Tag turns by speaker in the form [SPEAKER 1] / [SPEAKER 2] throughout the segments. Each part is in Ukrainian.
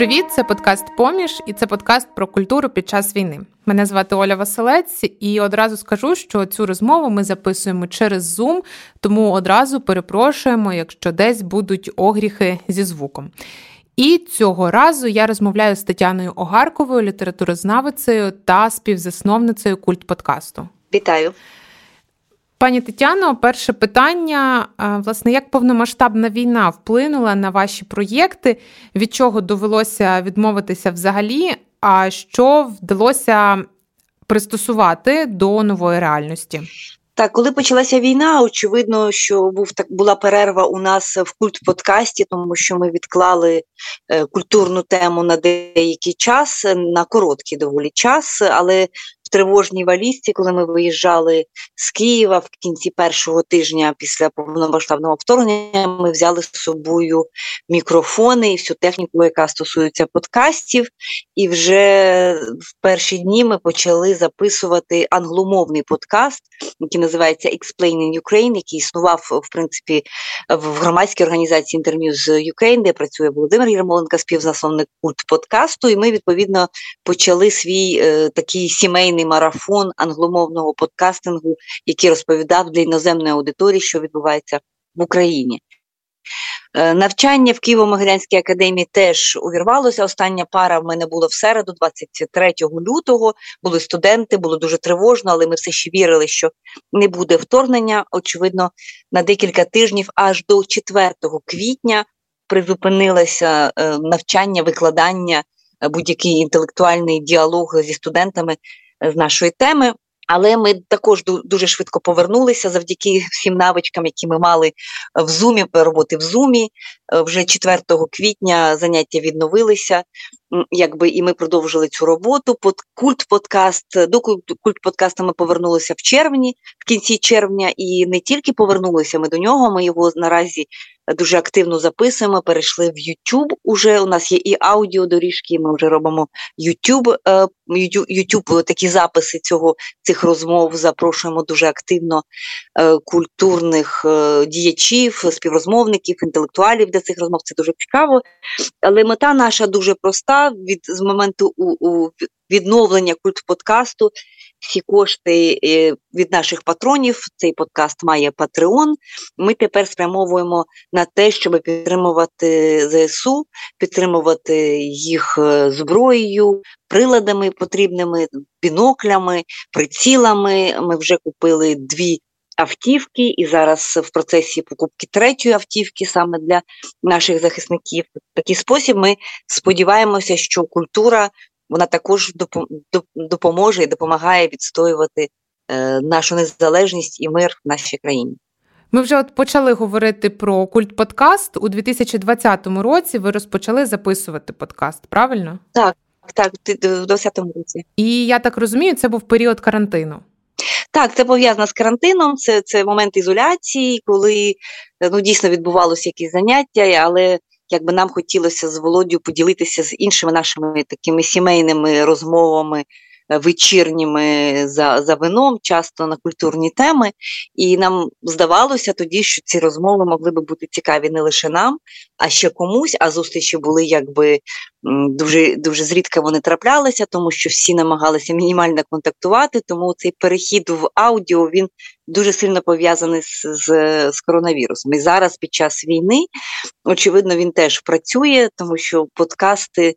[SPEAKER 1] Привіт, це подкаст Поміж, і це подкаст про культуру під час війни. Мене звати Оля Василець, і одразу скажу, що цю розмову ми записуємо через Zoom, тому одразу перепрошуємо, якщо десь будуть огріхи зі звуком. І цього разу я розмовляю з Тетяною Огарковою, літературознавицею та співзасновницею культ подкасту.
[SPEAKER 2] Вітаю.
[SPEAKER 1] Пані Тетяно, перше питання: власне, як повномасштабна війна вплинула на ваші проєкти? Від чого довелося відмовитися взагалі? А що вдалося пристосувати до нової реальності?
[SPEAKER 2] Так, коли почалася війна, очевидно, що був так була перерва у нас в культ подкасті, тому що ми відклали е, культурну тему на деякий час, на короткий доволі час, але тривожній валізці, коли ми виїжджали з Києва в кінці першого тижня після повномасштабного вторгнення, ми взяли з собою мікрофони і всю техніку, яка стосується подкастів. І вже в перші дні ми почали записувати англомовний подкаст, який називається Explaining Ukraine, який існував в принципі в громадській організації інтерв'ю з Ukraine, де працює Володимир Єрмоленко, співзасновник культ подкасту. І ми відповідно почали свій е, такий сімейний повноцінний марафон англомовного подкастингу, який розповідав для іноземної аудиторії, що відбувається в Україні. Е, навчання в Києво-Могилянській академії теж увірвалося. Остання пара в мене була в середу, 23 лютого. Були студенти, було дуже тривожно, але ми все ще вірили, що не буде вторгнення. Очевидно, на декілька тижнів, аж до 4 квітня, призупинилося е, навчання, викладання, е, будь-який інтелектуальний діалог зі студентами з нашої теми. Але ми також дуже швидко повернулися завдяки всім навичкам, які ми мали в зумі, роботи в зумі. Е, вже 4 квітня заняття відновилися, якби і ми продовжили цю роботу. Под культ подкаст до культ подкасту ми повернулися в червні, в кінці червня, і не тільки повернулися ми до нього. Ми його наразі дуже активно записуємо. Перейшли в YouTube. Уже у нас є і аудіодоріжки. Ми вже робимо YouTube, е, YouTube такі записи цього цих розмов. Запрошуємо дуже активно е, культурних діячів, співрозмовників, інтелектуалів для цих розмов це дуже цікаво. Але мета наша дуже проста від з моменту у, у відновлення культ подкасту. Всі кошти е, від наших патронів, цей подкаст має Patreon, Ми тепер спрямовуємо на те, щоб підтримувати ЗСУ, підтримувати їх е, зброєю, приладами потрібними, біноклями, прицілами. Ми вже купили дві автівки, і зараз в процесі покупки третьої автівки саме для наших захисників. В такий спосіб ми сподіваємося, що культура вона також допоможе і допомагає відстоювати е, нашу незалежність і мир в нашій країні.
[SPEAKER 1] Ми вже от почали говорити про культ подкаст у 2020 році. Ви розпочали записувати подкаст, правильно?
[SPEAKER 2] Так, так, в 2020 році.
[SPEAKER 1] І я так розумію, це був період карантину.
[SPEAKER 2] Так, це пов'язано з карантином, це це момент ізоляції, коли ну, дійсно відбувалося якісь заняття, але якби нам хотілося з Володю поділитися з іншими нашими такими сімейними розмовами вечірніми за за вином, часто на культурні теми. І нам здавалося тоді, що ці розмови могли би бути цікаві не лише нам, а ще комусь. А зустрічі були якби дуже дуже зрідка вони траплялися, тому що всі намагалися мінімально контактувати. Тому цей перехід в аудіо він дуже сильно пов'язаний з, з, з коронавірусом. І зараз під час війни, очевидно, він теж працює, тому що подкасти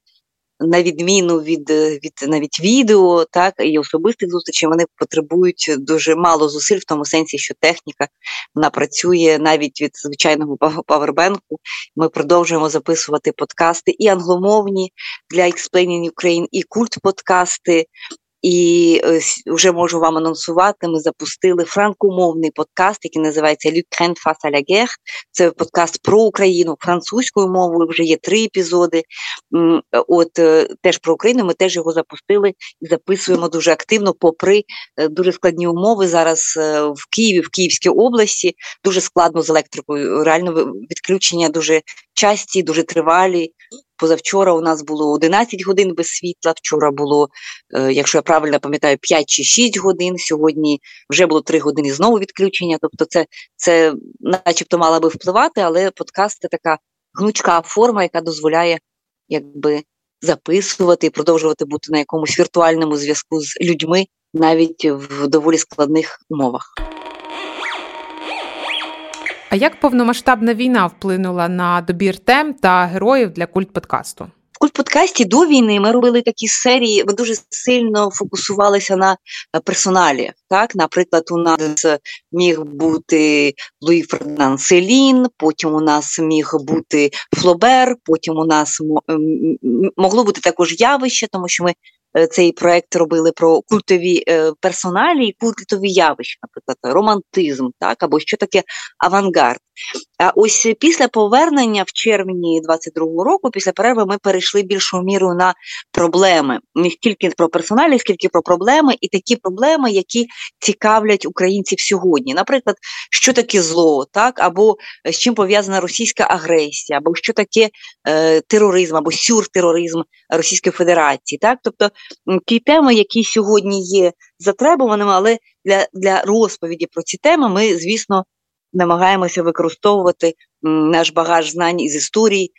[SPEAKER 2] на відміну від е, від навіть відео, так і особистих зустрічей, вони потребують дуже мало зусиль, в тому сенсі, що техніка вона працює навіть від звичайного павербенку. Ми продовжуємо записувати подкасти і англомовні для Explaining Ukraine, і культ подкасти. І вже можу вам анонсувати. Ми запустили франкомовний подкаст, який називається «L'Ukraine face à la guerre». Це подкаст про Україну французькою мовою. Вже є три епізоди. От е, теж про Україну. Ми теж його запустили і записуємо дуже активно, попри е, дуже складні умови зараз е, в Києві, в Київській області. Дуже складно з електрикою. Реально відключення дуже часті, дуже тривалі позавчора у нас було 11 годин без світла. Вчора було, е, якщо я правильно пам'ятаю, 5 чи 6 годин. Сьогодні вже було 3 години знову відключення. Тобто, це, це начебто мало би впливати, але подкаст це така гнучка форма, яка дозволяє якби записувати і продовжувати бути на якомусь віртуальному зв'язку з людьми навіть в доволі складних умовах.
[SPEAKER 1] А як повномасштабна війна вплинула на добір тем та героїв для культ подкасту?
[SPEAKER 2] В культ подкасті до війни ми робили такі серії, ми дуже сильно фокусувалися на е, персоналі. Так, наприклад, у нас міг бути Луї Фернан Селін, потім у нас міг бути Флобер, потім у нас могло бути також явище, тому що ми цей проект робили про культові е, персоналі і культові явища, наприклад, романтизм, так або що таке авангард. Ось після повернення в червні 22-го року, після перерви, ми перейшли більшою мірою на проблеми. Не стільки про персоналі, скільки про проблеми, і такі проблеми, які цікавлять українців сьогодні. Наприклад, що таке зло, так, або з чим пов'язана російська агресія, або що таке е, тероризм, або сюртероризм Російської Федерації. Так? Тобто ті теми, які сьогодні є затребуваними, але для, для розповіді про ці теми ми, звісно, намагаємося використовувати наш багаж знань із історії,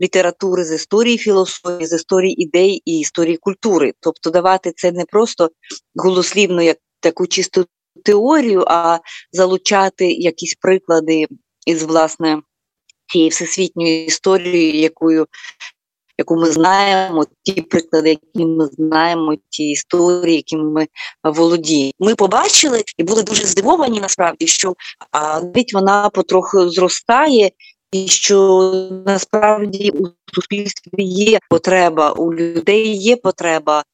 [SPEAKER 2] літератури, з історії філософії, з історії ідей і історії культури. Тобто давати це не просто голослівно, як таку чисту теорію, а залучати якісь приклади із власне цієї всесвітньої історії, якою яку ми знаємо, ті приклади, які ми знаємо, ті історії, якими ми володіємо. Ми побачили і були дуже здивовані насправді, що навіть вона потроху зростає. І що насправді у суспільстві є потреба, у людей є потреба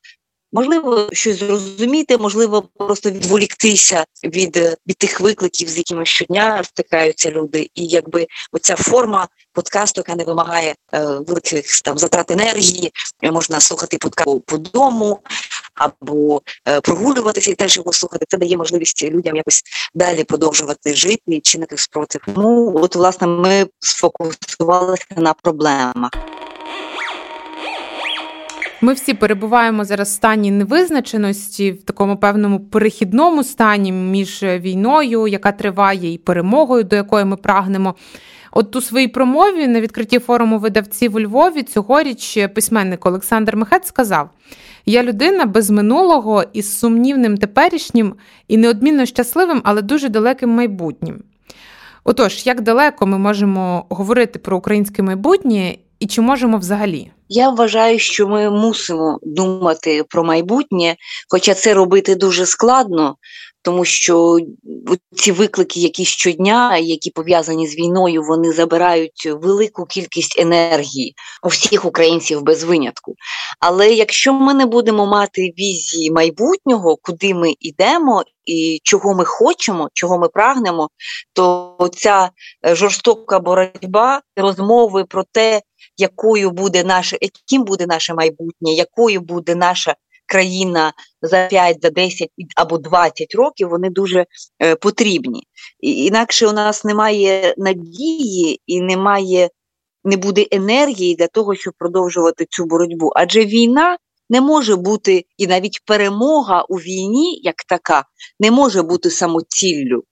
[SPEAKER 2] Можливо, щось зрозуміти, можливо, просто відволіктися від від тих викликів, з якими щодня стикаються люди, і якби оця форма подкасту, яка не вимагає е, великих там затрат енергії, можна слухати подкаст по дому або е, прогулюватися і теж його слухати. Це дає можливість людям якось далі продовжувати жити і чинити спротив. Тому от власне ми сфокусувалися на проблемах.
[SPEAKER 1] Ми всі перебуваємо зараз в стані невизначеності, в такому певному перехідному стані між війною, яка триває, і перемогою, до якої ми прагнемо. От у своїй промові на відкритті форуму видавців у Львові цьогоріч письменник Олександр Мехет сказав: Я людина без минулого із сумнівним теперішнім і неодмінно щасливим, але дуже далеким майбутнім. Отож, як далеко ми можемо говорити про українське майбутнє і чи можемо взагалі?
[SPEAKER 2] Я вважаю, що ми мусимо думати про майбутнє, хоча це робити дуже складно, тому що ці виклики, які щодня, які пов'язані з війною, вони забирають велику кількість енергії у всіх українців без винятку. Але якщо ми не будемо мати візії майбутнього, куди ми йдемо і чого ми хочемо, чого ми прагнемо, то ця жорстока боротьба, розмови про те, якою буде наше, яким буде наше майбутнє, якою буде наша країна за 5, за 10 або 20 років, вони дуже е, потрібні. Інакше у нас немає надії і немає, не буде енергії для того, щоб продовжувати цю боротьбу. Адже війна. Не може бути і навіть перемога у війні, як така, не може бути самоціллю.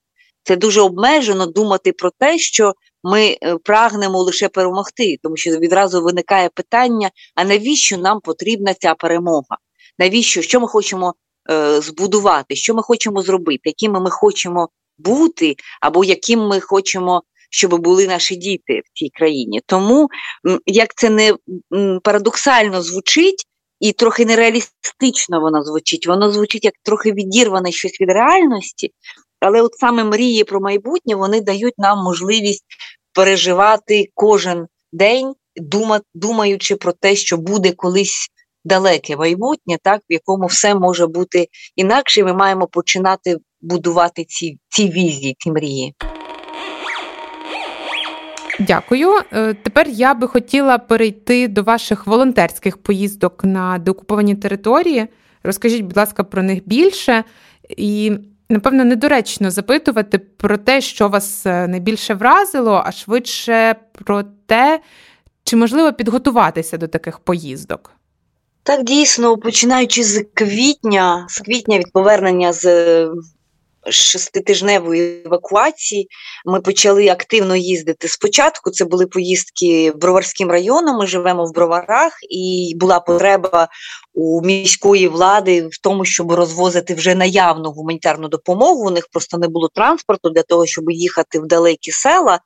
[SPEAKER 2] Це дуже обмежено думати про те, що ми е, прагнемо лише перемогти, тому що відразу виникає питання: а навіщо нам потрібна ця перемога? Навіщо що ми хочемо е, збудувати, що ми хочемо зробити, якими ми хочемо бути, або яким ми хочемо, щоб були наші діти в цій країні? Тому як це не парадоксально звучить. І трохи нереалістично воно звучить, воно звучить як трохи відірване щось від реальності, але от саме мрії про майбутнє вони дають нам можливість переживати кожен день, думаючи про те, що буде колись далеке майбутнє, так в якому все може бути інакше. Ми маємо починати будувати ці, ці візії, ці мрії.
[SPEAKER 1] Дякую. Е, тепер я би хотіла перейти до ваших волонтерських поїздок на деокуповані території. Розкажіть, будь ласка, про них більше. І напевно, недоречно запитувати про те, що вас е, найбільше вразило, а швидше про те, Чи можливо підготуватися до таких поїздок?
[SPEAKER 2] Так, дійсно, починаючи з квітня, з квітня від повернення з шеститижневої евакуації ми почали активно їздити. Спочатку це були поїздки Броварським районом. Ми живемо в Броварах, і була потреба у міської влади в тому, щоб розвозити вже наявну гуманітарну допомогу. У них просто не було транспорту для того, щоб їхати в далекі села.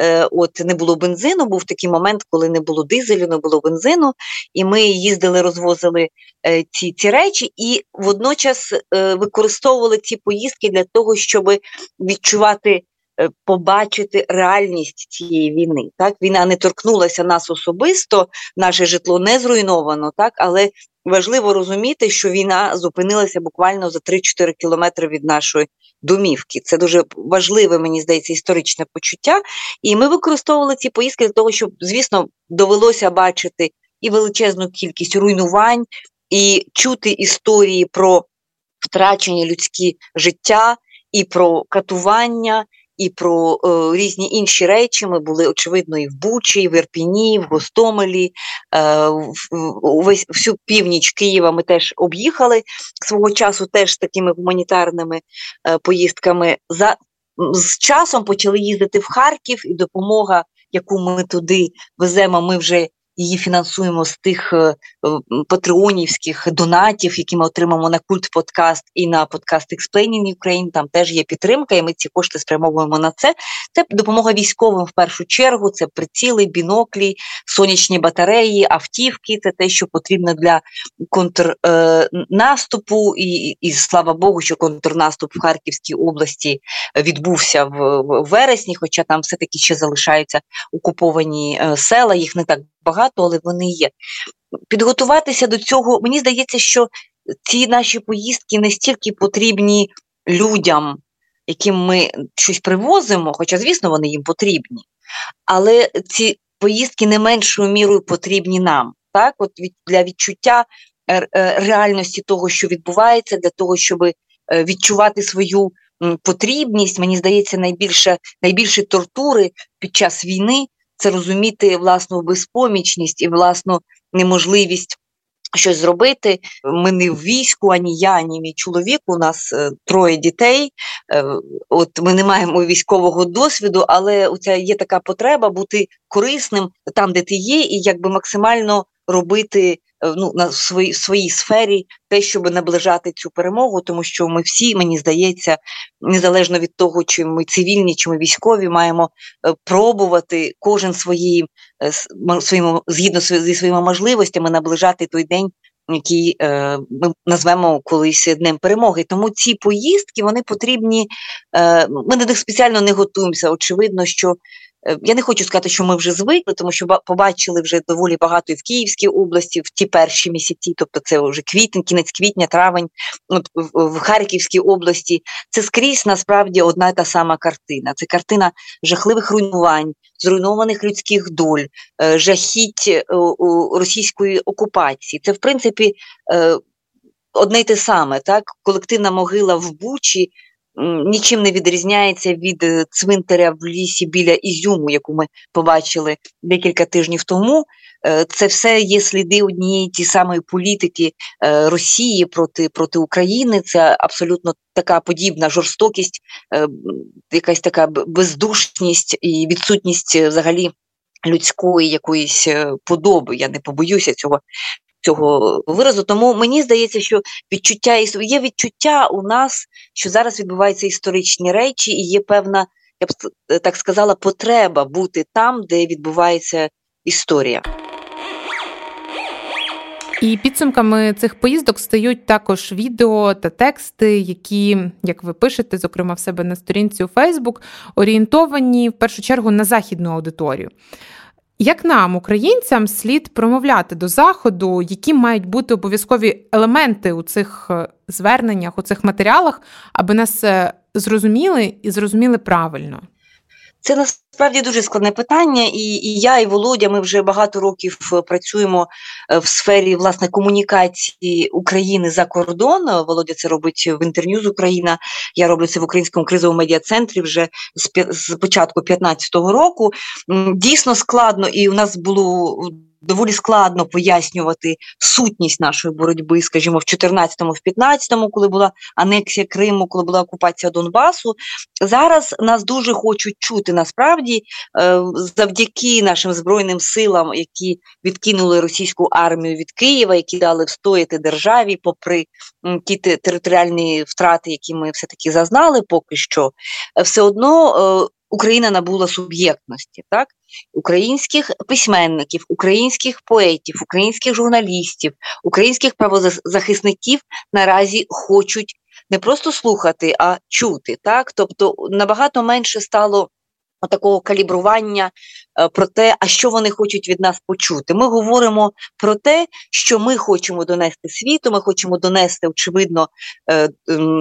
[SPEAKER 2] Е, от не було бензину. Був такий момент, коли не було дизелю, не було бензину, і ми їздили, розвозили е, ці ці речі, і водночас е, використовували ці поїздки для того, щоб відчувати. Побачити реальність цієї війни, так війна не торкнулася нас особисто, наше житло не зруйновано, так але важливо розуміти, що війна зупинилася буквально за 3-4 кілометри від нашої домівки. Це дуже важливе, мені здається, історичне почуття. І ми використовували ці поїздки для того, щоб, звісно, довелося бачити і величезну кількість руйнувань, і чути історії про втрачені людські життя, і про катування, і про е, різні інші речі. Ми були очевидно і в Бучі, і в Ірпіні, в Гостомелі, е, увесь всю північ Києва ми теж об'їхали свого часу, теж з такими гуманітарними е, поїздками. За з часом почали їздити в Харків, і допомога, яку ми туди веземо, ми вже її фінансуємо з тих е, патреонівських донатів, які ми отримаємо на культ подкаст і на подкаст Explaining Ukraine. Там теж є підтримка, і ми ці кошти спрямовуємо на це. Це допомога військовим в першу чергу. Це приціли, біноклі, сонячні батареї, автівки. Це те, що потрібно для контрнаступу. Е, і, і слава Богу, що контрнаступ в Харківській області відбувся в, вересні, хоча там все таки ще залишаються окуповані е, села. Їх не так багато, але вони є. Підготуватися до цього, мені здається, що ці наші поїздки не стільки потрібні людям, яким ми щось привозимо, хоча, звісно, вони їм потрібні, але ці поїздки не меншою мірою потрібні нам. Так, от від, для відчуття е, е, реальності того, що відбувається, для того, щоб е, відчувати свою потрібність, мені здається, найбільше найбільші тортури під час війни це розуміти власну безпомічність і власну неможливість. Щось зробити. Ми не в війську, ані я, ані мій чоловік. У нас е, троє дітей. Е, от ми не маємо військового досвіду, але у ця є така потреба бути корисним там, де ти є, і якби максимально робити Е, ну, на своїй своїй сфері те, щоб наближати цю перемогу, тому що ми всі, мені здається, незалежно від того, чи ми цивільні, чи ми військові, маємо е, пробувати кожен свої е, своїм, згідно зі своїми можливостями наближати той день. Який е, ми назвемо колись днем перемоги, тому ці поїздки вони потрібні. Е, Ми на них спеціально не готуємося. Очевидно, що я не хочу сказати, що ми вже звикли, тому що побачили вже доволі багато і в Київській області в ті перші місяці, тобто це вже квітень, кінець квітня, травень, в Харківській області. Це скрізь насправді одна та сама картина. Це картина жахливих руйнувань, зруйнованих людських доль, е, жахіть е, російської окупації. Це в принципі одне й те саме, так колективна могила в Бучі нічим не відрізняється від е, цвинтаря в лісі біля Ізюму, яку ми побачили декілька тижнів тому. Е, це все є сліди однієї ті самої політики е, Росії проти проти України. Це абсолютно така подібна жорстокість, якась така бездушність і відсутність взагалі людської якоїсь подоби. Я не побоюся цього цього виразу. Тому мені здається, що відчуття є відчуття у нас, що зараз відбуваються історичні речі, і є певна, я б так сказала, потреба бути там, де відбувається історія.
[SPEAKER 1] І підсумками цих поїздок стають також відео та тексти, які, як ви пишете, зокрема в себе на сторінці у Фейсбук, орієнтовані в першу чергу на західну аудиторію. Як нам, українцям, слід промовляти до заходу, які мають бути обов'язкові елементи у цих е, зверненнях, у цих матеріалах, аби нас е, зрозуміли і зрозуміли правильно?
[SPEAKER 2] Це насправді дуже складне питання, і і я, і Володя. Ми вже багато років е, працюємо е, в сфері власне комунікації України за кордон. Володя це робить в інтерньюз Україна. Я роблю це в українському кризовому медіа-центрі вже з з початку 2015 року. Дійсно складно, і у нас було доволі складно пояснювати сутність нашої боротьби, скажімо, в 14-му, в 15-му, коли була анексія Криму, коли була окупація Донбасу. Зараз нас дуже хочуть чути насправді е, завдяки нашим збройним силам, які відкинули російську армію від Києва, які дали встояти державі, попри ті територіальні втрати, які ми все таки зазнали, поки що, все одно е, Україна набула суб'єктності, так українських письменників, українських поетів, українських журналістів, українських правозахисників наразі хочуть не просто слухати, а чути. Так, тобто набагато менше стало такого калібрування е, про те, а що вони хочуть від нас почути. Ми говоримо про те, що ми хочемо донести світу. Ми хочемо донести, очевидно, е,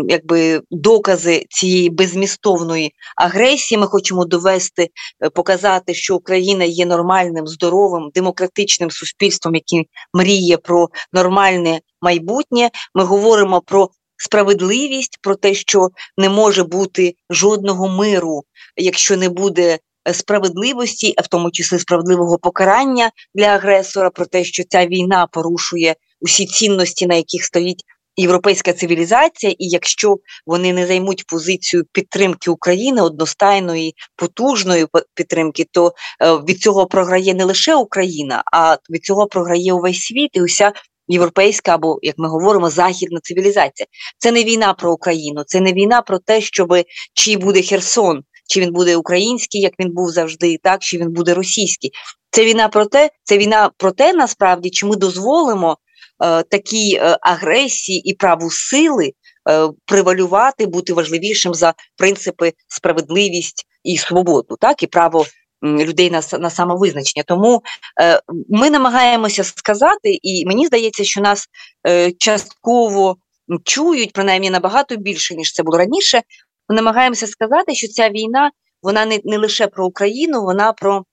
[SPEAKER 2] якби докази цієї безмістовної агресії. Ми хочемо довести, е, показати, що Україна є нормальним, здоровим, демократичним суспільством, яке мріє про нормальне майбутнє. Ми говоримо про справедливість, про те, що не може бути жодного миру, якщо не буде е, справедливості, а в тому числі справедливого покарання для агресора, про те, що ця війна порушує усі цінності, на яких стоїть. Європейська цивілізація, і якщо вони не займуть позицію підтримки України одностайної потужної підтримки, то е, від цього програє не лише Україна, а від цього програє увесь світ і уся європейська або, як ми говоримо, західна цивілізація. Це не війна про Україну, це не війна про те, щоб чи буде Херсон, чи він буде український, як він був завжди, так чи він буде російський. Це війна про те, це війна про те, насправді, чи ми дозволимо е, такій е, агресії і праву сили е, привалювати, бути важливішим за принципи справедливість і свободу, так і право людей на на самовизначення. Тому е, ми намагаємося сказати, і мені здається, що нас е, частково чують, принаймні набагато більше, ніж це було раніше. Ми намагаємося сказати, що ця війна вона не, не лише про Україну, вона про.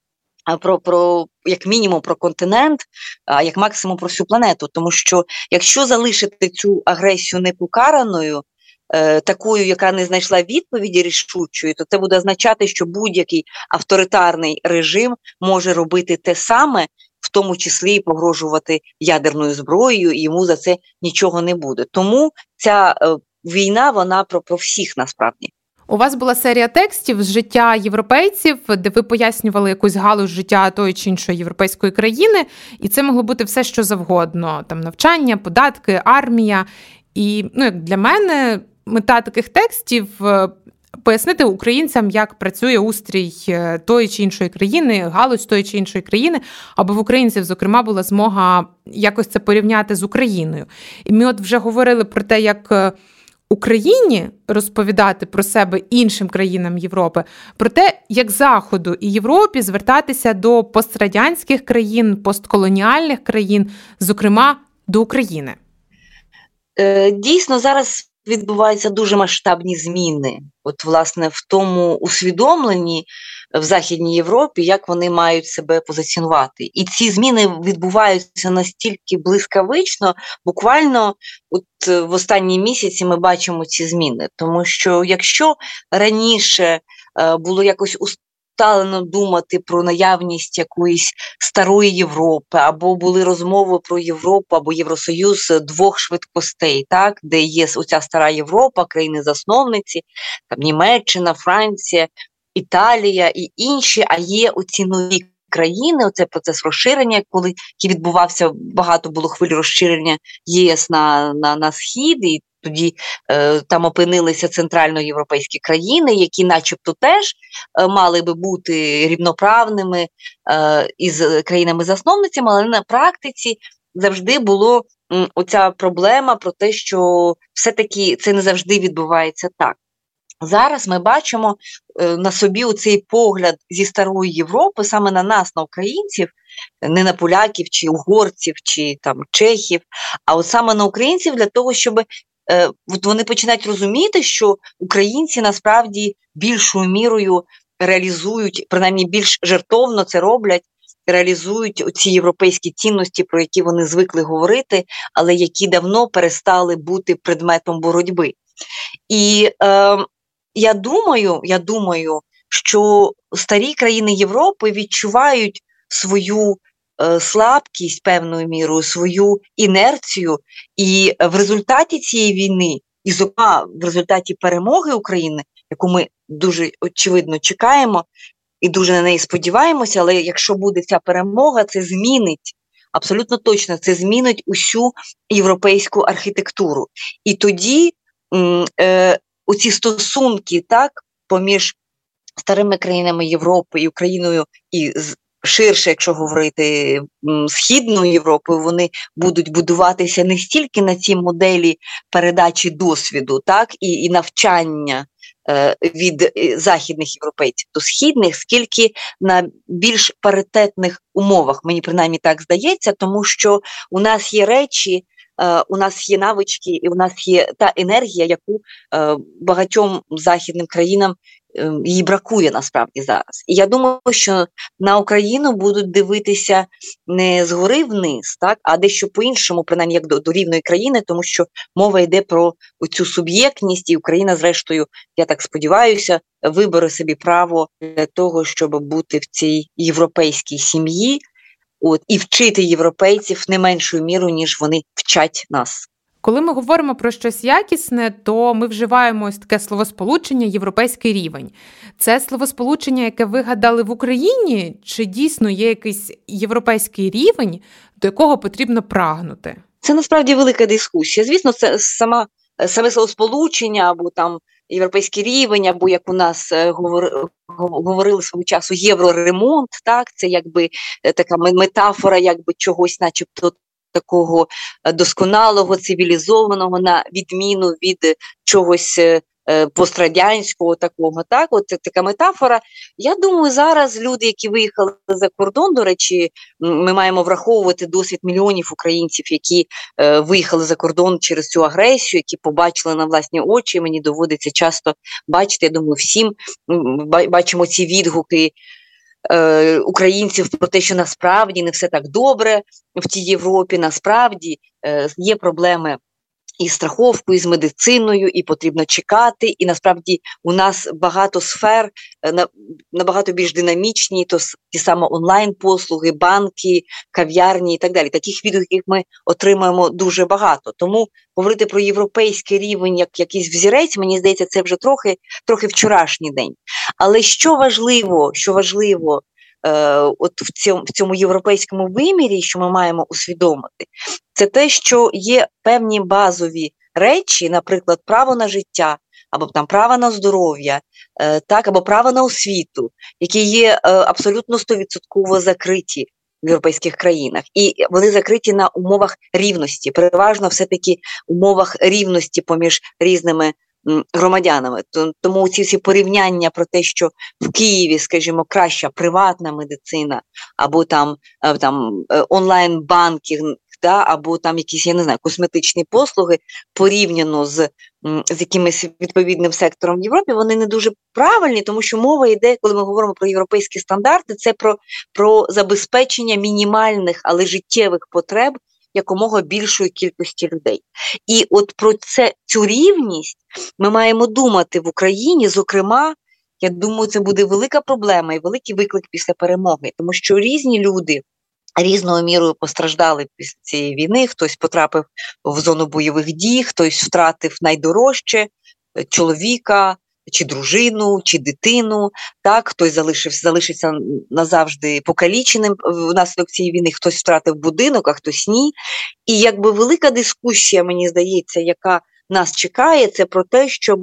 [SPEAKER 2] Про про як мінімум про континент, а як максимум про всю планету. Тому що якщо залишити цю агресію непокараною, такою, яка не знайшла відповіді рішучої, то це буде означати, що будь-який авторитарний режим може робити те саме, в тому числі і погрожувати ядерною зброєю, і йому за це нічого не буде. Тому ця е, війна вона про, про всіх насправді.
[SPEAKER 1] У вас була серія текстів з життя європейців, де ви пояснювали якусь галузь життя тої чи іншої європейської країни, і це могло бути все, що завгодно: там навчання, податки, армія. І ну, як для мене мета таких текстів. Е, пояснити українцям, як працює устрій е, тої чи іншої країни, галузь тої чи іншої країни, аби в українців, зокрема, була змога якось це порівняти з Україною. І ми от вже говорили про те, як е, Україні розповідати про себе іншим країнам Європи, про те, як Заходу і Європі звертатися до пострадянських країн, постколоніальних країн, зокрема до України.
[SPEAKER 2] Дійсно, зараз відбуваються дуже масштабні зміни. От, власне, в тому усвідомленні в Західній Європі, як вони мають себе позиціонувати. І ці зміни відбуваються настільки блискавично, буквально от е, в останні місяці ми бачимо ці зміни. Тому що якщо раніше е, було якось усталено думати про наявність якоїсь старої Європи, або були розмови про Європу або Євросоюз двох швидкостей, так, де є оця стара Європа, країни-засновниці, там Німеччина, Франція, Італія і інші, а є оці нові. Країни, оце процес розширення, коли який відбувався, багато було хвиль розширення ЄС на на, на схід, і тоді е, там опинилися центральноєвропейські країни, які, начебто, теж е, мали би бути рівноправними е, із країнами-засновницями, але на практиці завжди було м, оця проблема про те, що все-таки це не завжди відбувається так. Зараз ми бачимо е, на собі цей погляд зі старої Європи, саме на нас, на українців, не на поляків чи угорців, чи там чехів, а от саме на українців для того, щоб Е, вони починають розуміти, що українці насправді більшою мірою реалізують, принаймні більш жертовно це роблять, реалізують ці європейські цінності, про які вони звикли говорити, але які давно перестали бути предметом боротьби. І е, я думаю, я думаю, що старі країни Європи відчувають свою е, слабкість певною мірою, свою інерцію, і в результаті цієї війни, і зокрема в результаті перемоги України, яку ми дуже очевидно чекаємо і дуже на неї сподіваємося, але якщо буде ця перемога, це змінить. Абсолютно точно це змінить усю європейську архітектуру. І тоді е, оці стосунки так, поміж старими країнами Європи і Україною і ширше, якщо говорити Східною Європою, вони будуть будуватися не стільки на цій моделі передачі досвіду, так і, і навчання. Е, від е, західних європейців до східних, скільки на більш паритетних умовах, мені принаймні так здається, тому що у нас є речі, у нас є навички, і у нас є та енергія, яку багатьом західним країнам Ем, їй бракує насправді зараз. І я думаю, що на Україну будуть дивитися не згори вниз, так, а дещо по-іншому, принаймні як до, до рівної країни, тому що мова йде про цю суб'єктність, і Україна, зрештою, я так сподіваюся, вибере собі право для того, щоб бути в цій європейській сім'ї. От і вчити європейців не меншою мірою, ніж вони вчать нас.
[SPEAKER 1] Коли ми говоримо про щось якісне, то ми вживаємо ось таке словосполучення європейський рівень. Це словосполучення, яке вигадали в Україні, чи дійсно є якийсь європейський рівень, до якого потрібно прагнути?
[SPEAKER 2] Це насправді велика дискусія. Звісно, це сама саме словосполучення або там європейський рівень, або як у нас е, говорили свого часу євроремонт. Так, це якби е, така метафора, якби чогось, начебто такого е, досконалого, цивілізованого, на відміну від чогось пострадянського такого. Так, от це така метафора. Я думаю, зараз люди, які виїхали за кордон, до речі, ми маємо враховувати досвід мільйонів українців, які е, виїхали за кордон через цю агресію, які побачили на власні очі. Мені доводиться часто бачити. Я думаю, всім бачимо ці відгуки е, українців про те, що насправді не все так добре в тій Європі, насправді е, є проблеми. І страховкою, і з медициною, і потрібно чекати. І насправді у нас багато сфер е, набагато більш динамічні, то ті саме онлайн-послуги, банки, кав'ярні і так далі. Таких відгуків ми отримаємо дуже багато. Тому говорити про європейський рівень як якийсь взірець, мені здається, це вже трохи трохи вчорашній день. Але що важливо, що важливо от в цьому в цьому європейському вимірі, що ми маємо усвідомити, це те, що є певні базові речі, наприклад, право на життя. Або там право на здоров'я, е, так, або право на освіту, які є е, абсолютно стовідсотково закриті в європейських країнах, і вони закриті на умовах рівності, переважно все-таки умовах рівності поміж різними громадянами. Тому ці всі порівняння про те, що в Києві, скажімо, краща приватна медицина, або там е, там е, онлайн-банкінг, да, або там якісь, я не знаю, косметичні послуги порівняно з з якимось відповідним сектором в Європі, вони не дуже правильні, тому що мова йде, коли ми говоримо про європейські стандарти, це про, про забезпечення мінімальних, але життєвих потреб якомога більшої кількості людей. І от про це цю рівність ми маємо думати в Україні, зокрема. Я думаю, це буде велика проблема і великий виклик після перемоги, тому що різні люди різною мірою постраждали після цієї війни. Хтось потрапив в зону бойових дій, хтось втратив найдорожче е, чоловіка, чи дружину, чи дитину, так, хтось залишився, залишиться назавжди покаліченим внаслідок цієї війни, хтось втратив будинок, а хтось ні. І якби велика дискусія, мені здається, яка нас чекає, це про те, щоб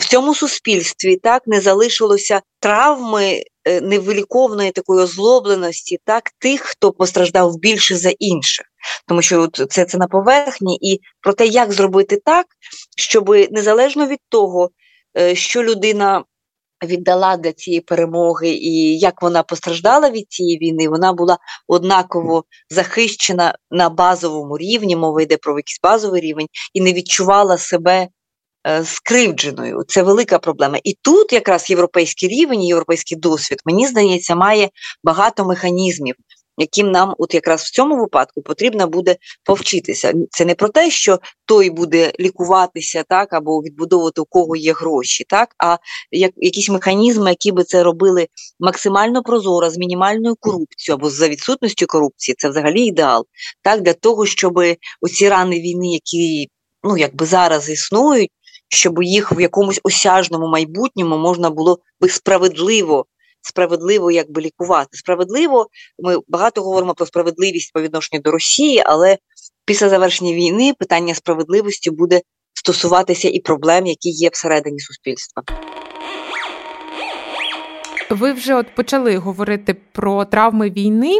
[SPEAKER 2] в цьому суспільстві так не залишилося травми е, невиліковної такої озлобленості, так тих, хто постраждав більше за інших. Тому що це це на поверхні, і про те, як зробити так, щоб незалежно від того, що людина віддала для цієї перемоги і як вона постраждала від цієї війни, вона була однаково захищена на базовому рівні, мова йде про якийсь базовий рівень, і не відчувала себе скривдженою. Це велика проблема. І тут якраз європейський рівень, європейський досвід, мені здається, має багато механізмів яким нам, от якраз в цьому випадку, потрібно буде повчитися. Це не про те, що той буде лікуватися, так або відбудовувати у кого є гроші, так а як якісь механізми, які би це робили максимально прозоро, з мінімальною корупцією або за відсутністю корупції, це взагалі ідеал, так для того, щоб оці рани війни, які ну якби зараз існують. Щоб їх в якомусь осяжному майбутньому можна було би справедливо справедливо якби лікувати. Справедливо, ми багато говоримо про справедливість по відношенню до Росії, але після завершення війни питання справедливості буде стосуватися і проблем, які є всередині суспільства.
[SPEAKER 1] Ви вже от почали говорити про травми війни.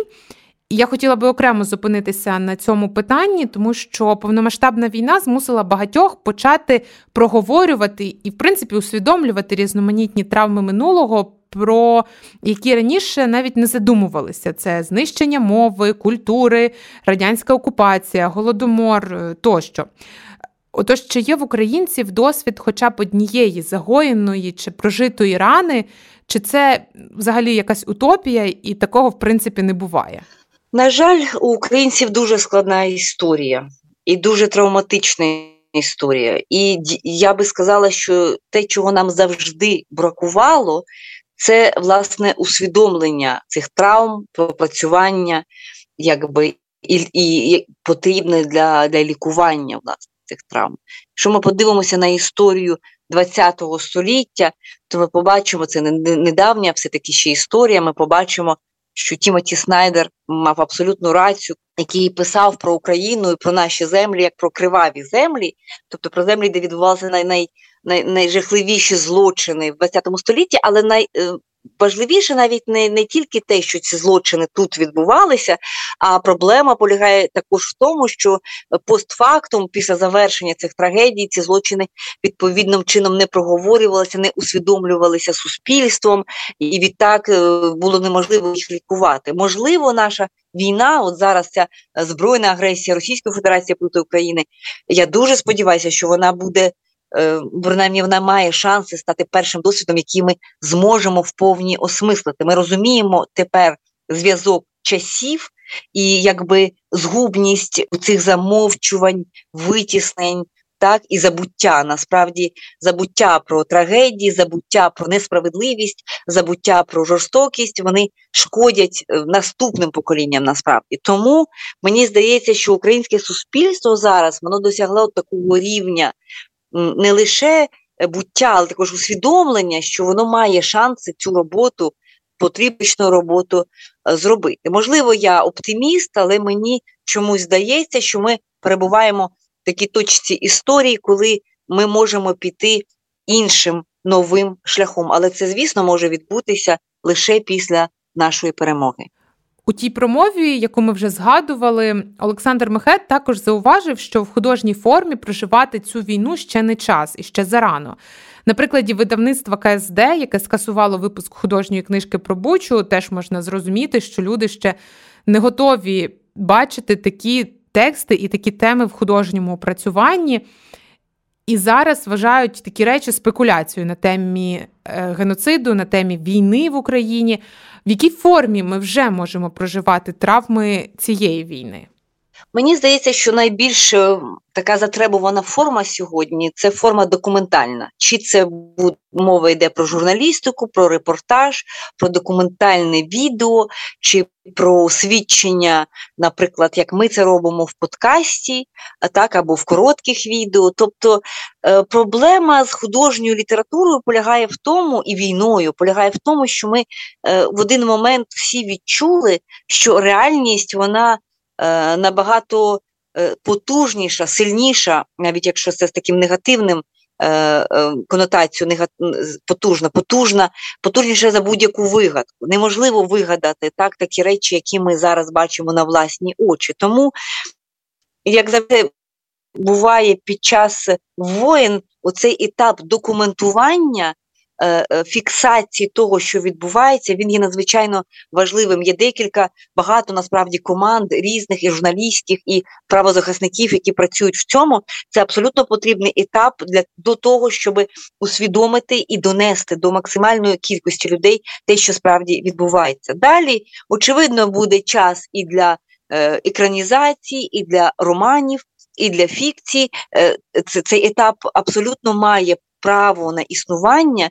[SPEAKER 1] Я хотіла би окремо зупинитися на цьому питанні, тому що повномасштабна війна змусила багатьох почати проговорювати і, в принципі, усвідомлювати різноманітні травми минулого про які раніше навіть не задумувалися: це знищення мови, культури, радянська окупація, голодомор е, тощо. Отож, чи є в українців досвід хоча б однієї загоєної чи прожитої рани, чи це взагалі якась утопія, і такого в принципі не буває?
[SPEAKER 2] На жаль, у українців дуже складна історія і дуже травматична історія. І я би сказала, що те, чого нам завжди бракувало, це власне усвідомлення цих травм, пропрацювання, якби і і потрібне для для лікування власне цих травм. Якщо ми подивимося на історію ХХ століття, то ми побачимо це недавня, все таки ще історія. Ми побачимо, що Тімоті Снайдер мав абсолютну рацію, який писав про Україну і про наші землі як про криваві землі, тобто про землі, де відбувалися най, най, най, найжахливіші злочини в ХХ столітті, але най, е, важливіше навіть не не тільки те, що ці злочини тут відбувалися, а проблема полягає також в тому, що постфактум, після завершення цих трагедій, ці злочини відповідним чином не проговорювалися, не усвідомлювалися суспільством, і відтак е, було неможливо їх лікувати. Можливо, наша війна, от зараз ця збройна агресія Російської Федерації проти України. Я дуже сподіваюся, що вона буде. Е, принаймні вона має шанси стати першим досвідом, який ми зможемо вповні осмислити. Ми розуміємо тепер зв'язок часів і якби згубність цих замовчувань, витіснень. Так, і забуття, насправді, забуття про трагедії, забуття про несправедливість, забуття про жорстокість, вони шкодять е, наступним поколінням насправді. Тому мені здається, що українське суспільство зараз воно досягло такого рівня не лише е, буття, але також усвідомлення, що воно має шанси цю роботу, потрібну роботу е, зробити. Можливо, я оптиміст, але мені чомусь здається, що ми перебуваємо в такій точці історії, коли ми можемо піти іншим новим шляхом. Але це, звісно, може відбутися лише після нашої перемоги.
[SPEAKER 1] У тій промові, яку ми вже згадували, Олександр Мехет також зауважив, що в художній формі проживати цю війну ще не час і ще зарано. На прикладі видавництва КСД, яке скасувало випуск художньої книжки про Бучу, теж можна зрозуміти, що люди ще не готові бачити такі тексти і такі теми в художньому опрацюванні. І зараз вважають такі речі спекуляцією на темі е, геноциду, на темі війни в Україні. В якій формі ми вже можемо проживати травми цієї війни?
[SPEAKER 2] Мені здається, що найбільш е, така затребувана форма сьогодні це форма документальна. Чи це мова йде про журналістику, про репортаж, про документальне відео, чи про свідчення, наприклад, як ми це робимо в подкасті, так або в коротких відео. Тобто е, проблема з художньою літературою полягає в тому, і війною полягає в тому, що ми е, в один момент всі відчули, що реальність вона. Е, набагато е, потужніша, сильніша, навіть якщо це з таким негативним е, конотацією, потужна, потужна, потужніша за будь-яку вигадку. Неможливо вигадати так такі речі, які ми зараз бачимо на власні очі. Тому, як завжди буває під час воєн, оцей етап документування фіксації того, що відбувається, він є надзвичайно важливим. Є декілька багато насправді команд різних і журналістських, і правозахисників, які працюють в цьому. Це абсолютно потрібний етап для до того, щоб усвідомити і донести до максимальної кількості людей те, що справді відбувається. Далі очевидно буде час і для е, екранізації, і для романів, і для фікцій. Е, цей етап абсолютно має право на існування.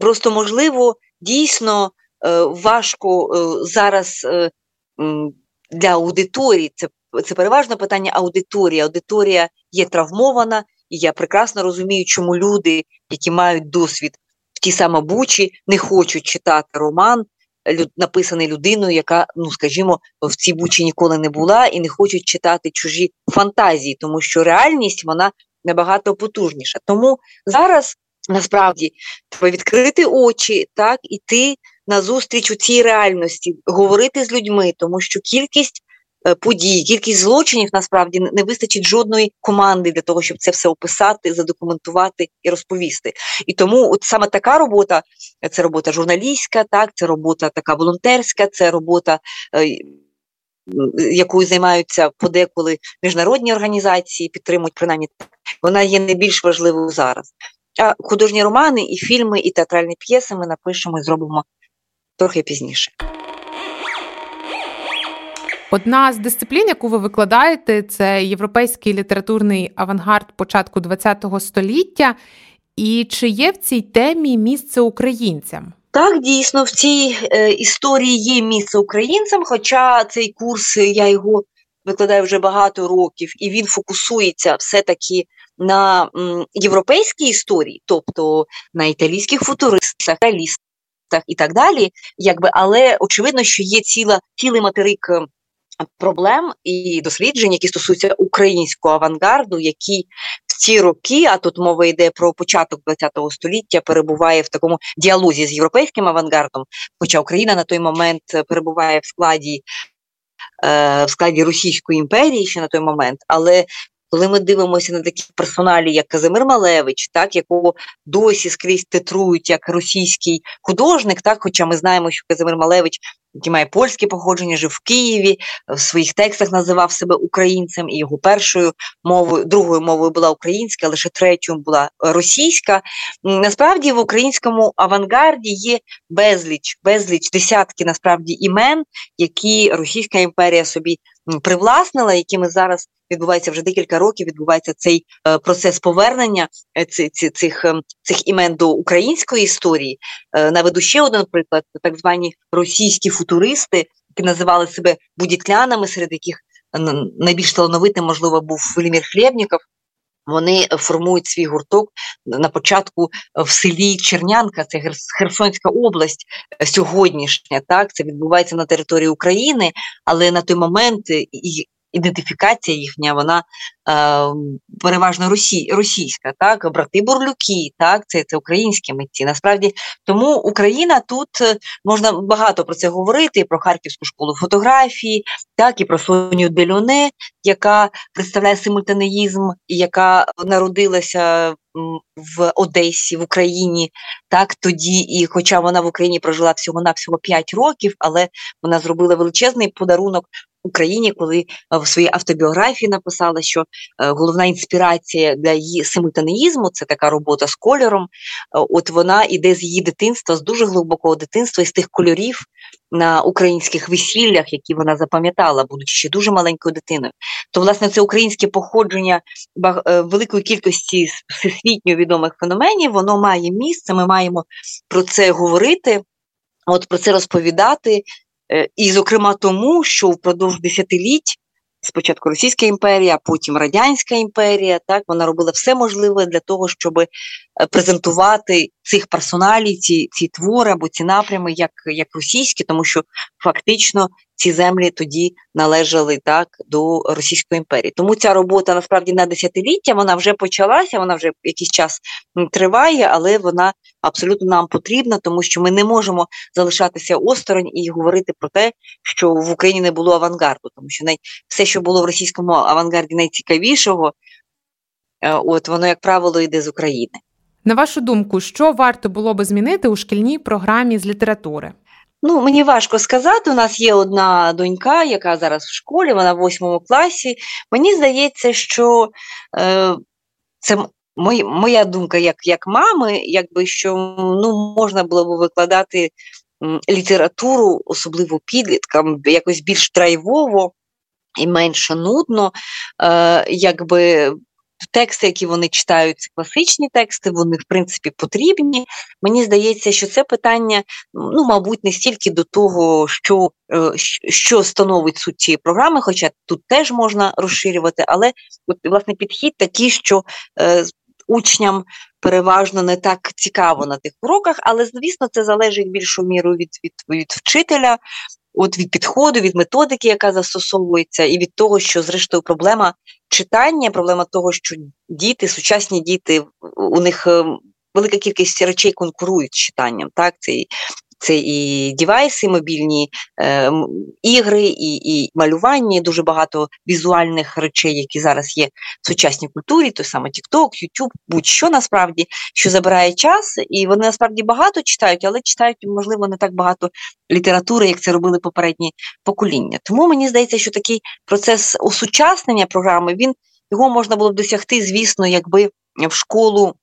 [SPEAKER 2] Просто можливо дійсно е, важко е, зараз е, для аудиторії. Це це переважно питання аудиторії. Аудиторія є травмована, і я прекрасно розумію, чому люди, які мають досвід в тій саме бучі, не хочуть читати роман, написаний людиною, яка, ну скажімо, в цій бучі ніколи не була, і не хочуть читати чужі фантазії, тому що реальність вона набагато потужніша. Тому зараз насправді треба відкрити очі, так іти на зустріч у цій реальності, говорити з людьми, тому що кількість Е, подій, кількість злочинів насправді не вистачить жодної команди для того, щоб це все описати, задокументувати і розповісти. І тому, от саме така робота, це робота журналістська, так, це робота така волонтерська, це робота. Якою займаються подеколи міжнародні організації, підтримують принаймні вона є не більш важливою зараз. А художні романи, і фільми, і театральні п'єси ми напишемо і зробимо трохи пізніше.
[SPEAKER 1] Одна з дисциплін, яку ви викладаєте, це європейський літературний авангард початку ХХ століття. І чи є в цій темі місце українцям?
[SPEAKER 2] Так, дійсно, в цій е, історії є місце українцям, хоча цей курс я його викладаю вже багато років, і він фокусується все-таки на м, європейській історії, тобто на італійських футуристах, реалістах і так далі. Якби, Але очевидно, що є ціла, цілий материк проблем і досліджень, які стосуються українського авангарду, в ці роки, а тут мова йде про початок ХХ століття, перебуває в такому діалозі з європейським авангардом. Хоча Україна на той момент перебуває в складі. Е, в складі Російської імперії ще на той момент, але коли ми дивимося на такі персоналі, як Казимир Малевич, так якого досі скрізь титрують як російський художник, так, хоча ми знаємо, що Казимир Малевич, який має польське походження, жив в Києві, в своїх текстах називав себе українцем, і його першою мовою, другою мовою була українська, лише третьою була російська. Насправді в українському авангарді є безліч, безліч десятки насправді імен, які Російська імперія собі привласнила, які ми зараз відбувається вже декілька років. Відбувається цей е, процес повернення е, цих ем, цих імен до української історії. Е, наведу ще один приклад: так звані російські футуристи, які називали себе будітлянами, серед яких найбільш талановитим, можливо, був Велімір Хлєбніков. Вони формують свій гурток на початку в селі Чернянка, це Херсонська область сьогоднішня. Так, це відбувається на території України, але на той момент ідентифікація їхня, вона е, переважно росі, російська, так, брати Бурлюки, так, це це українські митці. Насправді, тому Україна тут е, можна багато про це говорити, і про Харківську школу фотографії, так, і про Соню Дельоне, яка представляє симультанеїзм, яка народилася. В Одесі, в Україні, так тоді, і хоча вона в Україні прожила всього на всього 5 років, але вона зробила величезний подарунок Україні, коли е, в своїй автобіографії написала, що е, головна інспірація для її симультанеїзму це така робота з кольором. Е, от вона іде з її дитинства, з дуже глибокого дитинства, із тих кольорів на українських весіллях, які вона запам'ятала, будучи ще дуже маленькою дитиною. То, власне, це українське походження великої кількості всесвітньо відомих феноменів, воно має місце. Ми маємо про це говорити. От про це розповідати, і, зокрема, тому, що впродовж десятиліть. Спочатку Російська імперія, потім Радянська імперія, так вона робила все можливе для того, щоб е, презентувати цих персоналів, ці ці твори або ці напрями, як як російські, тому що фактично ці землі тоді належали так до Російської імперії. Тому ця робота насправді на десятиліття вона вже почалася, вона вже якийсь час триває, але вона абсолютно нам потрібна, тому що ми не можемо залишатися осторонь і говорити про те, що в Україні не було авангарду, тому що най... все, що було в російському авангарді найцікавішого, е, от воно, як правило, йде з України.
[SPEAKER 1] На вашу думку, що варто було би змінити у шкільній програмі з літератури?
[SPEAKER 2] Ну, мені важко сказати. У нас є одна донька, яка зараз в школі, вона в восьмому класі. Мені здається, що е, це мої, моя думка як як мами, якби що ну, можна було б викладати літературу, особливо підліткам, якось більш драйвово і менше нудно, е, якби тексти, які вони читають, це класичні тексти, вони, в принципі, потрібні. Мені здається, що це питання, ну, мабуть, не стільки до того, що е, що становить суть цієї програми, хоча тут теж можна розширювати, але от, власне підхід такий, що е, учням переважно не так цікаво на тих уроках, але, звісно, це залежить більшу міру від, від, від вчителя. От від підходу, від методики, яка застосовується, і від того, що, зрештою, проблема читання, проблема того, що діти, сучасні діти, у них ем, велика кількість речей конкурують з читанням. Так, це це і дівайси, мобільні е, ігри, і і малювання, дуже багато візуальних речей, які зараз є в сучасній культурі, той саме TikTok, YouTube, будь-що насправді, що забирає час, і вони насправді багато читають, але читають, можливо, не так багато літератури, як це робили попередні покоління. Тому мені здається, що такий процес осучаснення програми він його можна було б досягти, звісно, якби в школу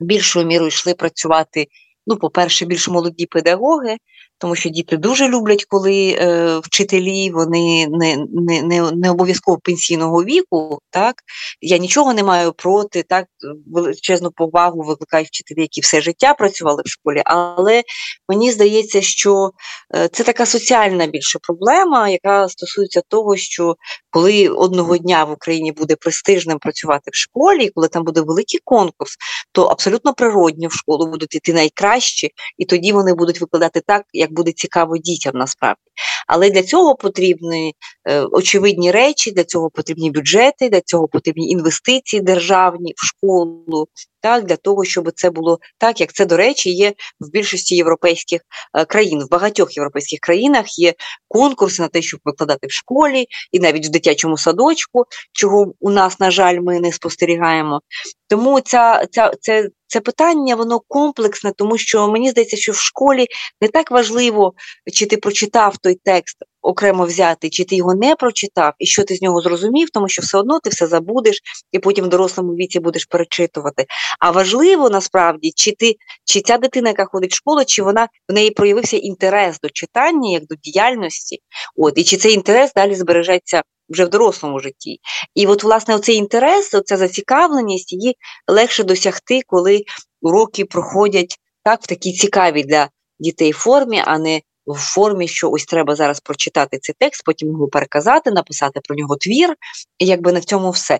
[SPEAKER 2] більшою мірою йшли працювати ну, по-перше, більш молоді педагоги, тому що діти дуже люблять, коли е, вчителі вони не не, не, не обов'язково пенсійного віку. Так я нічого не маю проти, так величезну повагу викликають вчителі, які все життя працювали в школі. Але мені здається, що е, це така соціальна більше проблема, яка стосується того, що коли одного дня в Україні буде престижним працювати в школі, коли там буде великий конкурс, то абсолютно природньо в школу будуть йти найкращі, і тоді вони будуть викладати так, як як буде цікаво дітям насправді. Але для цього потрібні е, очевидні речі, для цього потрібні бюджети, для цього потрібні інвестиції державні в школу, так, для того, щоб це було так, як це, до речі, є в більшості європейських е, країн. В багатьох європейських країнах є конкурси на те, щоб викладати в школі, і навіть в дитячому садочку, чого у нас, на жаль, ми не спостерігаємо. Тому ця, ця, це, це питання воно комплексне, тому що мені здається, що в школі не так важливо, чи ти прочитав той текст окремо взяти, чи ти його не прочитав, і що ти з нього зрозумів, тому що все одно ти все забудеш, і потім в дорослому віці будеш перечитувати. А важливо насправді, чи ти, чи ця дитина, яка ходить в школу, чи вона в неї проявився інтерес до читання, як до діяльності, от і чи цей інтерес далі збережеться. Вже в дорослому житті. І от, власне, оцей інтерес, оця зацікавленість, її легше досягти, коли уроки проходять так в такій цікавій для дітей формі, а не в формі, що ось треба зараз прочитати цей текст, потім його переказати, написати про нього твір, і якби на цьому все.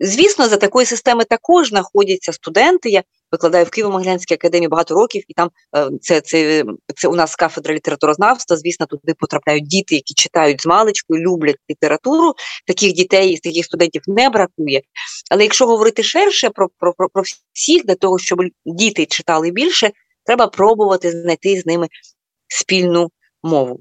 [SPEAKER 2] Звісно, за такої системи також знаходяться студенти. Я викладаю в Києво-Могилянській академії багато років, і там е, це це, це у нас кафедра літературознавства. Звісно, туди потрапляють діти, які читають з маличкою, люблять літературу. Таких дітей, таких студентів не бракує. Але якщо говорити ширше про, про, про, про всіх, для того, щоб діти читали більше, треба пробувати знайти з ними спільну мову.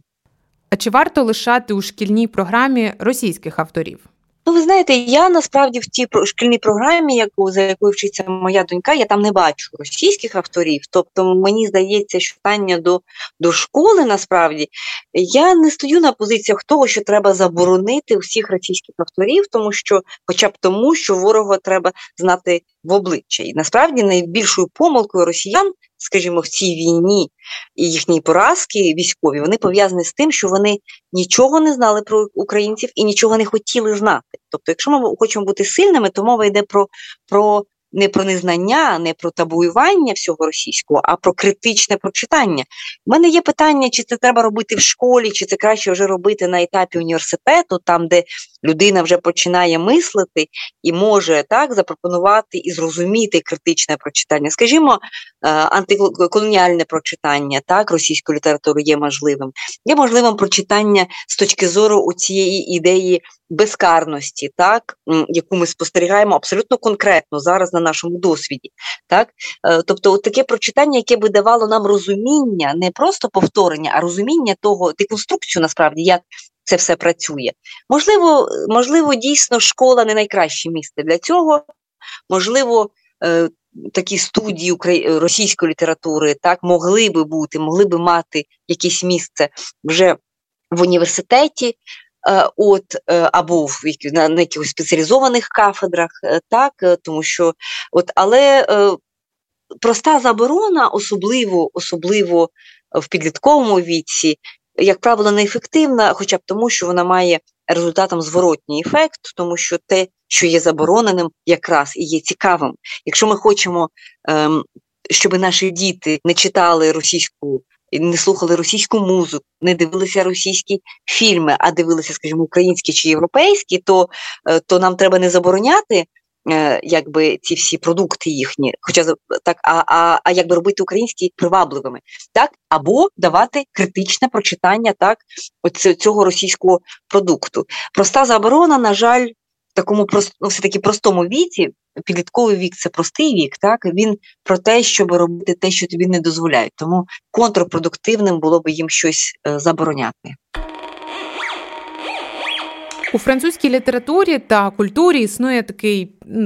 [SPEAKER 1] А чи варто лишати у шкільній програмі російських авторів?
[SPEAKER 2] Ну, ви знаєте, я насправді в тій шкільній програмі, яку за якою вчиться моя донька, я там не бачу російських авторів. Тобто, мені здається, що питання до до школи насправді я не стою на позиціях того, що треба заборонити всіх російських авторів, тому що, хоча б тому, що ворога треба знати в обличчя. І насправді найбільшою помилкою росіян скажімо, в цій війні і їхні поразки військові, вони пов'язані з тим, що вони нічого не знали про українців і нічого не хотіли знати. Тобто, якщо ми хочемо бути сильними, то мова йде про, про не про незнання, не про табуювання всього російського, а про критичне прочитання. У мене є питання, чи це треба робити в школі, чи це краще вже робити на етапі університету, там, де людина вже починає мислити і може так запропонувати і зрозуміти критичне прочитання. Скажімо, е, антиколоніальне прочитання так, російської літератури є можливим. Є можливим прочитання з точки зору у цієї ідеї безкарності, так, яку ми спостерігаємо абсолютно конкретно зараз на нашому досвіді. Так? Е, тобто, от таке прочитання, яке би давало нам розуміння, не просто повторення, а розуміння того, деконструкцію насправді, як це все працює. Можливо, можливо, дійсно школа не найкраще місце для цього. Можливо, е, такі студії російської літератури так могли би бути, могли би мати якесь місце вже в університеті. Е, от е, або в на, на якихось спеціалізованих кафедрах, е, так тому що от але проста заборона, особливо особливо в підлітковому віці, як правило, неефективна, хоча б тому, що вона має результатом зворотній ефект, тому що те, що є забороненим, якраз і є цікавим. Якщо ми хочемо, ем, щоб наші діти не читали російську. Не слухали російську музику, не дивилися російські фільми, а дивилися, скажімо, українські чи європейські, то е, то нам треба не забороняти Е, якби ці всі продукти їхні, хоча так, а а, а якби робити українські привабливими, так або давати критичне прочитання так цього російського продукту. Проста заборона, на жаль, такому прост, ну, все таки простому віці. Підлітковий вік це простий вік, так він про те, щоб робити те, що тобі не дозволяють. Тому контрпродуктивним було б їм щось е, забороняти.
[SPEAKER 1] У французькій літературі та культурі існує такий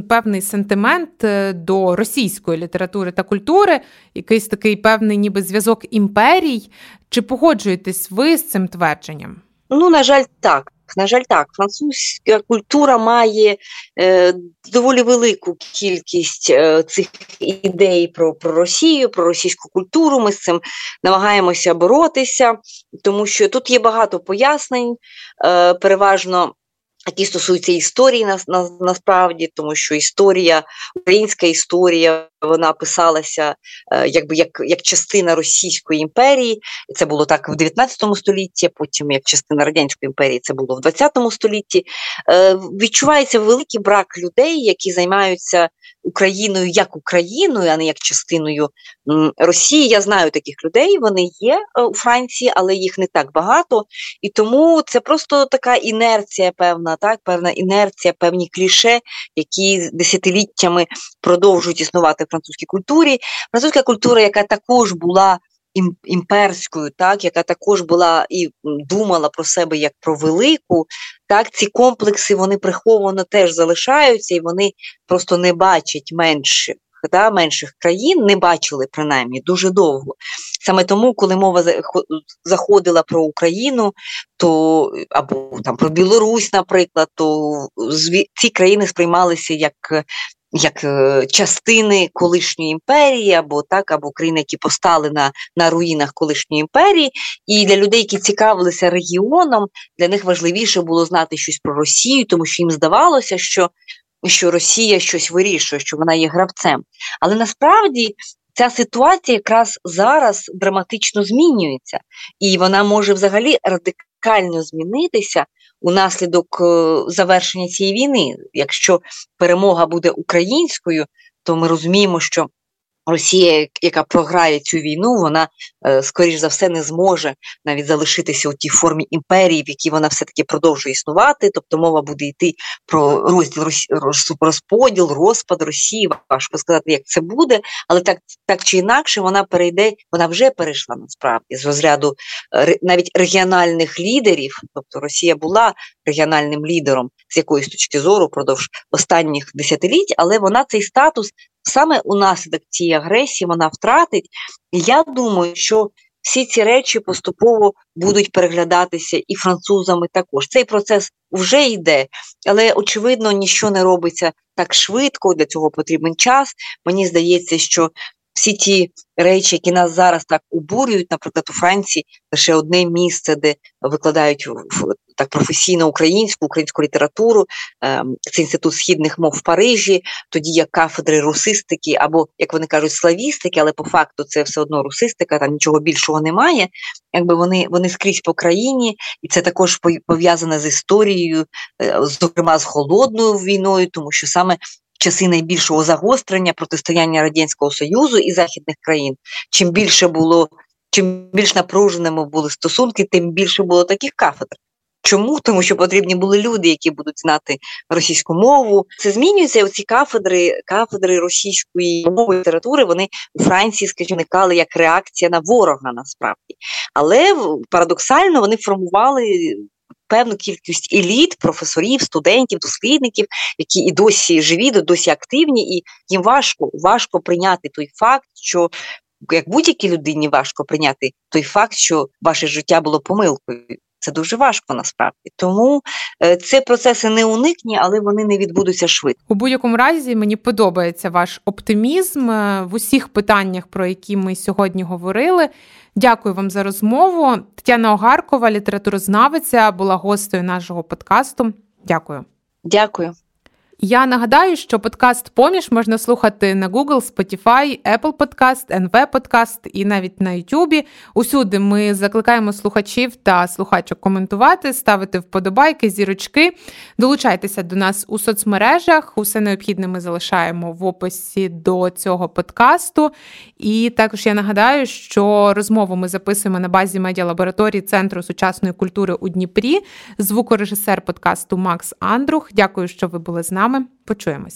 [SPEAKER 1] певний сентимент е, до російської літератури та культури, якийсь такий певний ніби зв'язок імперій. Чи погоджуєтесь ви з цим твердженням?
[SPEAKER 2] Ну, на жаль, так. На жаль, так, французька культура має е, доволі велику кількість е, цих ідей про про Росію, про російську культуру. Ми з цим намагаємося боротися, тому що тут є багато пояснень, е, переважно які стосуються історії на, на, насправді, тому що історія, українська історія, вона писалася е, якби як як частина Російської імперії. Це було так в 19 столітті, потім як частина Радянської імперії, це було в 20 столітті. Е, Відчувається великий брак людей, які займаються Україною як Україною, а не як частиною Росії. Я знаю таких людей, вони є е, у Франції, але їх не так багато. І тому це просто така інерція, певна, так, певна інерція, певні кліше, які десятиліттями продовжують існувати в французькій культурі. Французька культура, яка також була імперською, так, яка також була і думала про себе як про велику, так, ці комплекси вони приховано теж залишаються, і вони просто не бачать менших. Да, менших країн не бачили принаймні дуже довго. Саме тому, коли мова заходила про Україну, то або там про Білорусь, наприклад, то ці країни сприймалися як як е, частини колишньої імперії, або так, або країни, які постали на на руїнах колишньої імперії. І для людей, які цікавилися регіоном, для них важливіше було знати щось про Росію, тому що їм здавалося, що що Росія щось вирішує, що вона є гравцем. Але насправді ця ситуація якраз зараз драматично змінюється, і вона може взагалі радикально змінитися унаслідок е, завершення цієї війни. Якщо перемога буде українською, то ми розуміємо, що Росія, яка програє цю війну, вона е, скоріш за все не зможе навіть залишитися у тій формі імперії, в якій вона все таки продовжує існувати. Тобто мова буде йти про розділ розподіл, розпад Росії. Важко сказати, як це буде, але так так чи інакше вона перейде, вона вже перейшла насправді з розряду е, навіть регіональних лідерів. Тобто Росія була регіональним лідером з якоїсь точки зору впродовж останніх десятиліть, але вона цей статус саме унаслідок цієї агресії вона втратить. Я думаю, що всі ці речі поступово будуть переглядатися і французами також. Цей процес вже йде, але очевидно, нічого не робиться так швидко. Для цього потрібен час. Мені здається, що всі ті речі, які нас зараз так обурюють, наприклад, у Франції лише одне місце, де викладають так професійно українську, українську літературу, ем, це інститут східних мов в Парижі, тоді є кафедри русистики, або, як вони кажуть, славістики, але по факту це все одно русистика, там нічого більшого немає. Якби вони вони скрізь по країні, і це також пов'язане з історією, е, зокрема з холодною війною, тому що саме часи найбільшого загострення протистояння радянського союзу і західних країн, чим більше було, чим більш напруженими були стосунки, тим більше було таких кафедр. Чому? Тому що потрібні були люди, які будуть знати російську мову. Це змінюється. Оці кафедри, кафедри російської мови літератури. Вони у Франції, скажімо, виникали як реакція на ворога насправді. Але парадоксально вони формували певну кількість еліт, професорів, студентів, дослідників, які і досі живі, досі активні, і їм важко важко прийняти той факт, що як будь-якій людині важко прийняти той факт, що ваше життя було помилкою. Це дуже важко насправді. Тому це процеси не уникні, але вони не відбудуться швидко.
[SPEAKER 1] У будь-якому разі мені подобається ваш оптимізм е, в усіх питаннях, про які ми сьогодні говорили. Дякую вам за розмову. Тетяна Огаркова, літературознавиця, була гостею нашого подкасту. Дякую.
[SPEAKER 2] Дякую.
[SPEAKER 1] Я нагадаю, що подкаст Поміж можна слухати на Google, Spotify, Apple Podcast, NV Podcast і навіть на YouTube. Усюди ми закликаємо слухачів та слухачок коментувати, ставити вподобайки, зірочки. Долучайтеся до нас у соцмережах. Усе необхідне ми залишаємо в описі до цього подкасту. І також я нагадаю, що розмову ми записуємо на базі медіалабораторії Центру сучасної культури у Дніпрі. Звукорежисер подкасту Макс Андрух. Дякую, що ви були з нами. Почуємось.